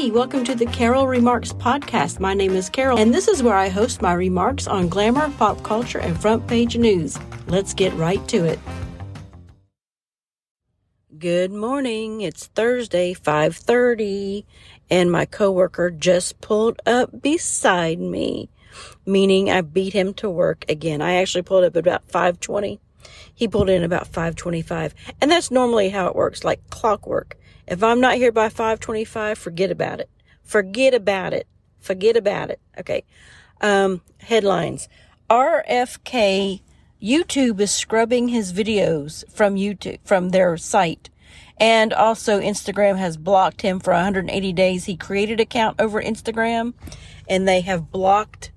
Hey, welcome to the Carol Remarks podcast. My name is Carol, and this is where I host my remarks on glamour, pop culture, and front page news. Let's get right to it. Good morning. It's Thursday, 5:30, and my coworker just pulled up beside me, meaning I beat him to work again. I actually pulled up at about 5:20. He pulled in about 5:25, and that's normally how it works, like clockwork. If I'm not here by 525, forget about it. Forget about it. Forget about it. Okay. Um, headlines. RFK YouTube is scrubbing his videos from YouTube, from their site. And also Instagram has blocked him for 180 days. He created account over Instagram and they have blocked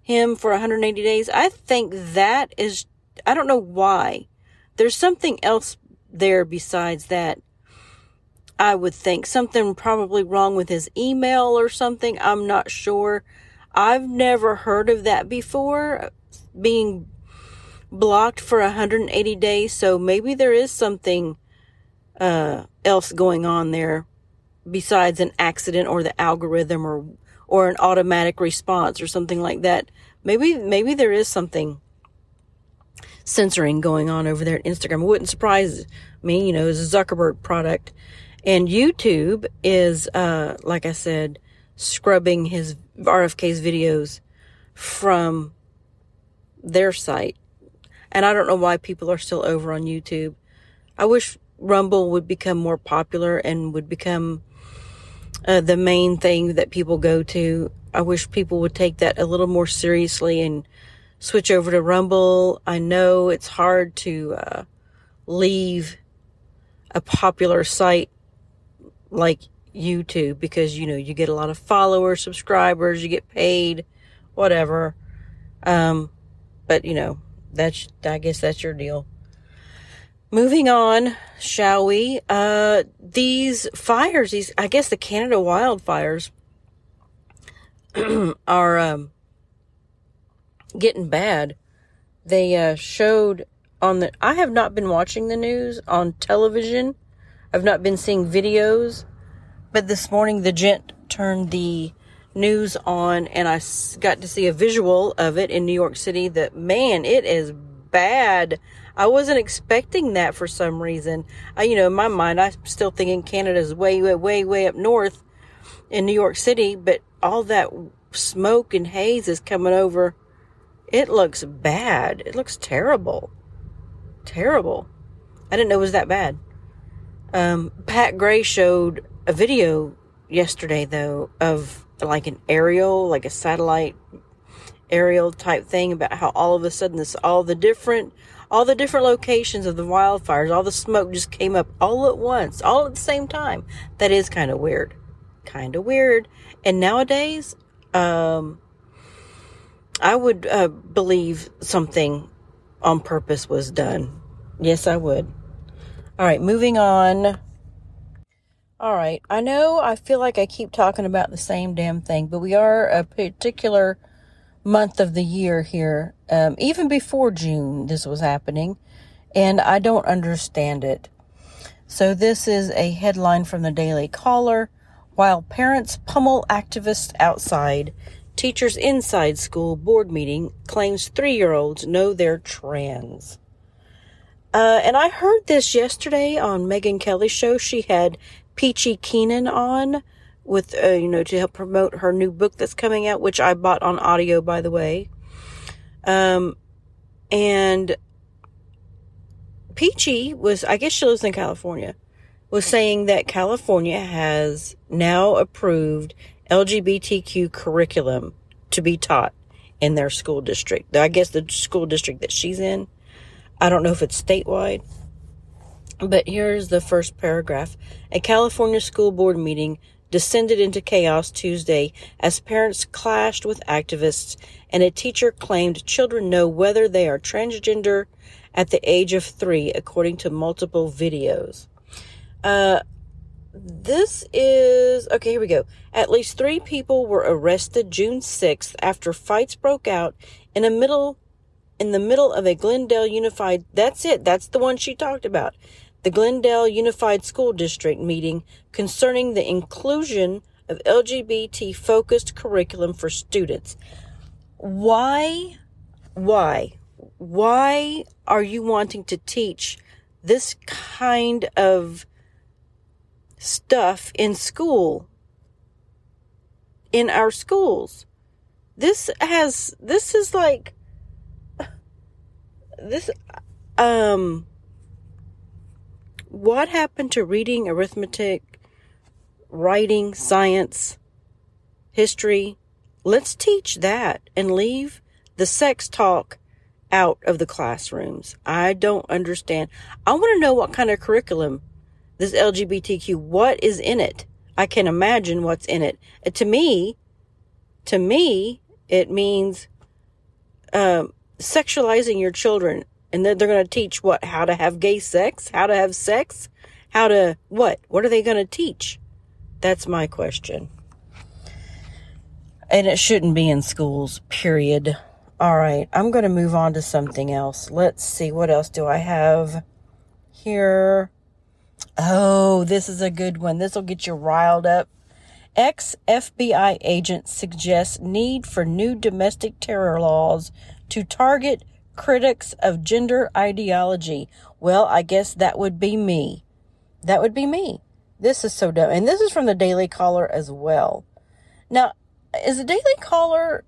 him for 180 days. I think that is, I don't know why. There's something else there besides that. I would think something probably wrong with his email or something. I'm not sure. I've never heard of that before being blocked for 180 days. So maybe there is something uh, else going on there besides an accident or the algorithm or or an automatic response or something like that. Maybe maybe there is something censoring going on over there at Instagram. It wouldn't surprise me, you know, as a Zuckerberg product. And YouTube is, uh, like I said, scrubbing his RFK's videos from their site. And I don't know why people are still over on YouTube. I wish Rumble would become more popular and would become uh, the main thing that people go to. I wish people would take that a little more seriously and switch over to Rumble. I know it's hard to uh, leave a popular site like YouTube because you know you get a lot of followers, subscribers, you get paid, whatever. Um, but you know that's I guess that's your deal. Moving on, shall we? Uh, these fires, these I guess the Canada wildfires are um, getting bad. They uh, showed on the. I have not been watching the news on television I've not been seeing videos, but this morning the gent turned the news on and I got to see a visual of it in New York City that man, it is bad. I wasn't expecting that for some reason. I, you know, in my mind, I'm still thinking Canada's way, way, way, way up north in New York City, but all that smoke and haze is coming over. It looks bad. It looks terrible. Terrible. I didn't know it was that bad. Um, Pat Gray showed a video yesterday, though, of like an aerial, like a satellite aerial type thing about how all of a sudden this, all the different, all the different locations of the wildfires, all the smoke just came up all at once, all at the same time. That is kind of weird. Kind of weird. And nowadays, um, I would uh, believe something on purpose was done. Yes, I would. All right, moving on. All right, I know I feel like I keep talking about the same damn thing, but we are a particular month of the year here. Um, even before June, this was happening, and I don't understand it. So, this is a headline from the Daily Caller. While parents pummel activists outside, teachers inside school board meeting claims three year olds know they're trans. Uh, and I heard this yesterday on Megyn Kelly's show. She had Peachy Keenan on with, uh, you know, to help promote her new book that's coming out, which I bought on audio, by the way. Um, and Peachy was, I guess she lives in California, was saying that California has now approved LGBTQ curriculum to be taught in their school district. I guess the school district that she's in. I don't know if it's statewide. But here's the first paragraph. A California school board meeting descended into chaos Tuesday as parents clashed with activists and a teacher claimed children know whether they are transgender at the age of three, according to multiple videos. Uh, this is okay. Here we go. At least three people were arrested June 6th after fights broke out in a middle in the middle of a Glendale Unified, that's it, that's the one she talked about. The Glendale Unified School District meeting concerning the inclusion of LGBT focused curriculum for students. Why, why, why are you wanting to teach this kind of stuff in school? In our schools? This has, this is like, this, um, what happened to reading, arithmetic, writing, science, history? Let's teach that and leave the sex talk out of the classrooms. I don't understand. I want to know what kind of curriculum this LGBTQ, what is in it? I can imagine what's in it. To me, to me, it means um, sexualizing your children and then they're going to teach what how to have gay sex how to have sex how to what? What are they going to teach? That's my question. And it shouldn't be in schools period. All right i'm going to move on to something else. Let's see what else do i have here? Oh this is a good one. This will get you riled up. Ex fbi agent suggests need for new domestic terror laws to target critics of gender ideology. Well, I guess that would be me. That would be me. This is so dumb. And this is from the Daily Caller as well. Now, is the Daily Caller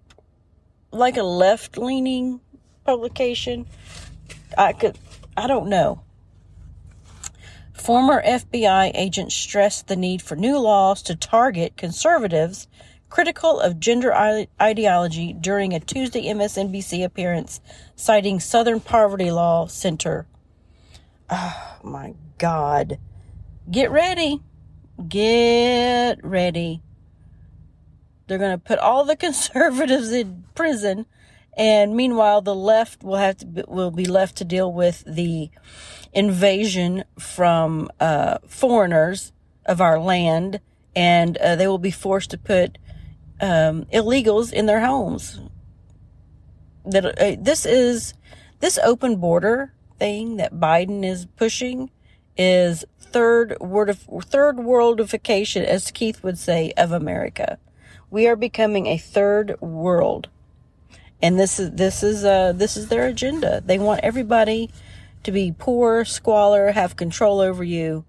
like a left leaning publication? I could, I don't know. Former FBI agents stressed the need for new laws to target conservatives critical of gender ideology during a Tuesday MSNBC appearance, citing Southern Poverty Law Center. Oh my God. Get ready. Get ready. They're going to put all the conservatives in prison, and meanwhile, the left will have to will be left to deal with the invasion from uh, foreigners of our land, and uh, they will be forced to put um, illegals in their homes. That uh, this is this open border thing that Biden is pushing is third word of third worldification, as Keith would say, of America. We are becoming a third world, and this is this is uh this is their agenda. They want everybody to be poor, squalor, have control over you,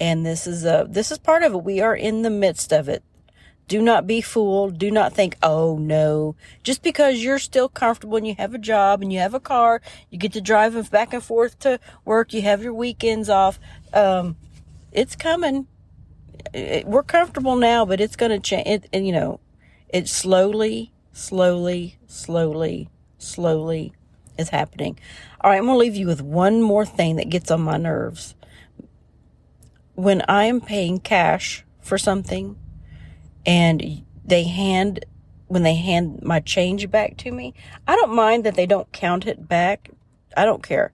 and this is uh this is part of it. We are in the midst of it. Do not be fooled. Do not think, oh no, just because you're still comfortable and you have a job and you have a car, you get to drive back and forth to work, you have your weekends off. Um, it's coming. It, we're comfortable now, but it's going to change. It, and you know, it slowly, slowly, slowly, slowly is happening. All right, I'm going to leave you with one more thing that gets on my nerves. When I am paying cash for something, and they hand when they hand my change back to me, I don't mind that they don't count it back. I don't care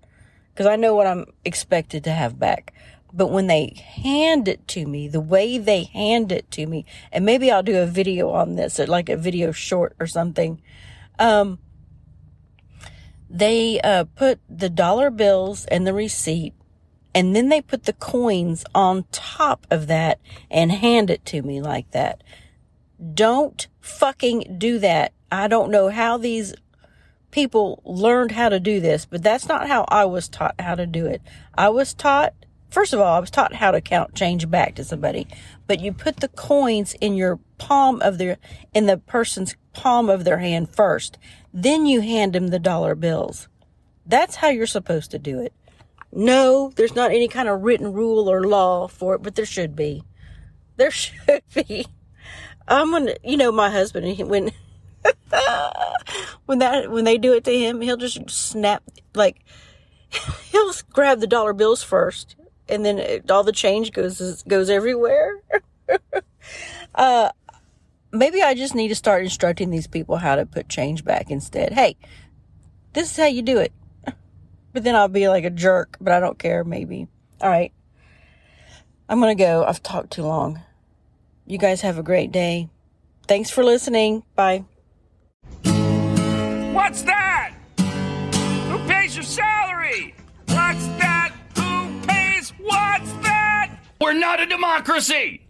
because I know what I'm expected to have back. But when they hand it to me, the way they hand it to me, and maybe I'll do a video on this, like a video short or something. Um, they uh, put the dollar bills and the receipt, and then they put the coins on top of that and hand it to me like that. Don't fucking do that. I don't know how these people learned how to do this, but that's not how I was taught how to do it. I was taught, first of all, I was taught how to count change back to somebody, but you put the coins in your palm of their, in the person's palm of their hand first. Then you hand them the dollar bills. That's how you're supposed to do it. No, there's not any kind of written rule or law for it, but there should be. There should be. I'm gonna, you know, my husband when when that when they do it to him, he'll just snap like he'll grab the dollar bills first, and then it, all the change goes goes everywhere. uh, maybe I just need to start instructing these people how to put change back instead. Hey, this is how you do it. But then I'll be like a jerk, but I don't care. Maybe. All right. I'm gonna go. I've talked too long. You guys have a great day. Thanks for listening. Bye. What's that? Who pays your salary? What's that? Who pays? What's that? We're not a democracy!